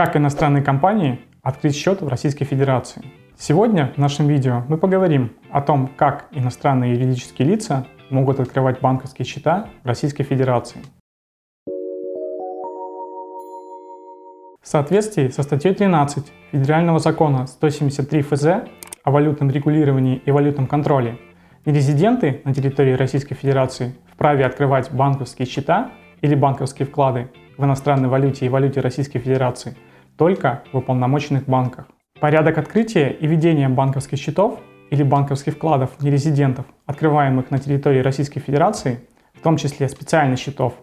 Как иностранные компании открыть счет в Российской Федерации? Сегодня в нашем видео мы поговорим о том, как иностранные юридические лица могут открывать банковские счета в Российской Федерации. В соответствии со статьей 13 Федерального закона 173 ФЗ о валютном регулировании и валютном контроле, нерезиденты на территории Российской Федерации вправе открывать банковские счета или банковские вклады в иностранной валюте и валюте Российской Федерации только в уполномоченных банках. Порядок открытия и ведения банковских счетов или банковских вкладов нерезидентов, открываемых на территории Российской Федерации, в том числе специальных счетов,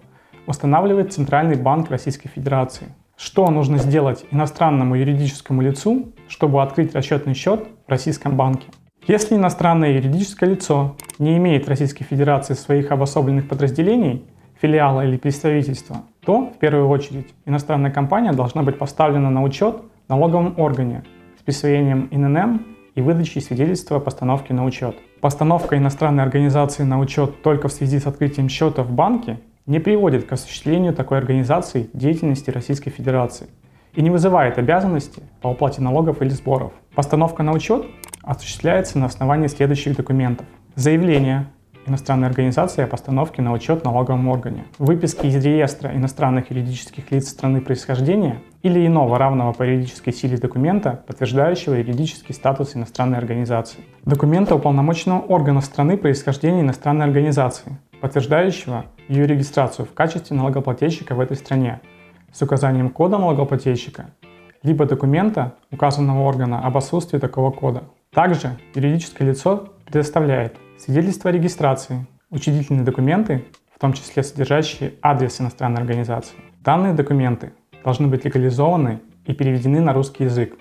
устанавливает Центральный банк Российской Федерации. Что нужно сделать иностранному юридическому лицу, чтобы открыть расчетный счет в российском банке? Если иностранное юридическое лицо не имеет в Российской Федерации своих обособленных подразделений, филиала или представительства, то, в первую очередь, иностранная компания должна быть поставлена на учет в налоговом органе с присвоением ИНН и выдачей свидетельства о постановке на учет. Постановка иностранной организации на учет только в связи с открытием счета в банке не приводит к осуществлению такой организации деятельности Российской Федерации и не вызывает обязанности по уплате налогов или сборов. Постановка на учет осуществляется на основании следующих документов. Заявление иностранной организации о постановке на учет налоговом органе, выписки из реестра иностранных юридических лиц страны происхождения или иного равного по юридической силе документа, подтверждающего юридический статус иностранной организации, документа уполномоченного органа страны происхождения иностранной организации, подтверждающего ее регистрацию в качестве налогоплательщика в этой стране с указанием кода налогоплательщика, либо документа указанного органа об отсутствии такого кода. Также юридическое лицо предоставляет свидетельство о регистрации, учредительные документы, в том числе содержащие адрес иностранной организации. Данные документы должны быть легализованы и переведены на русский язык.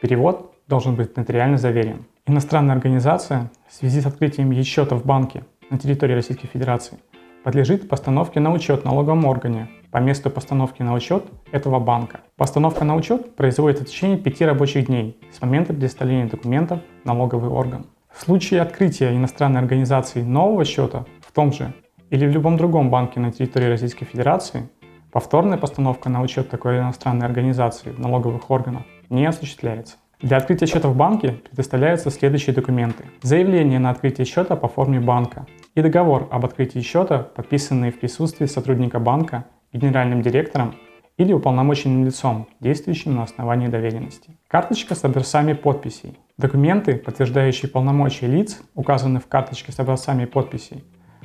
Перевод должен быть нотариально заверен. Иностранная организация в связи с открытием счета в банке на территории Российской Федерации подлежит постановке на учет налоговом органе по месту постановки на учет этого банка. Постановка на учет производится в течение пяти рабочих дней с момента предоставления документов налоговый орган. В случае открытия иностранной организации нового счета в том же или в любом другом банке на территории Российской Федерации, повторная постановка на учет такой иностранной организации в налоговых органах не осуществляется. Для открытия счета в банке предоставляются следующие документы. Заявление на открытие счета по форме банка и договор об открытии счета, подписанный в присутствии сотрудника банка, генеральным директором или уполномоченным лицом, действующим на основании доверенности. Карточка с образцами подписей. Документы, подтверждающие полномочия лиц, указаны в карточке с образцами подписей,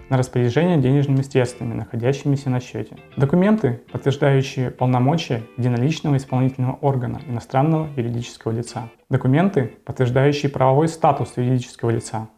на распоряжение денежными средствами, находящимися на счете. Документы, подтверждающие полномочия единоличного исполнительного органа иностранного юридического лица. Документы, подтверждающие правовой статус юридического лица.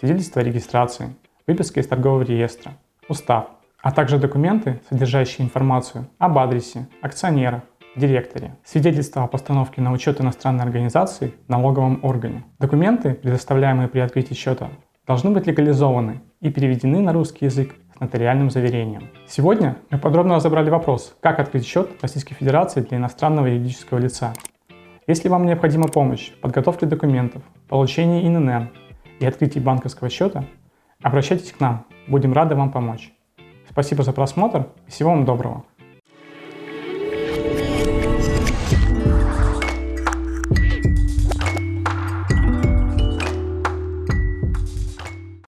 Свидетельство о регистрации, выписка из торгового реестра, устав, а также документы, содержащие информацию об адресе, акционерах, директоре, свидетельство о постановке на учет иностранной организации в налоговом органе. Документы, предоставляемые при открытии счета, должны быть легализованы и переведены на русский язык с нотариальным заверением. Сегодня мы подробно разобрали вопрос, как открыть счет Российской Федерации для иностранного юридического лица. Если вам необходима помощь в подготовке документов, получении ИНН и открытии банковского счета, обращайтесь к нам, будем рады вам помочь. Спасибо за просмотр и всего вам доброго.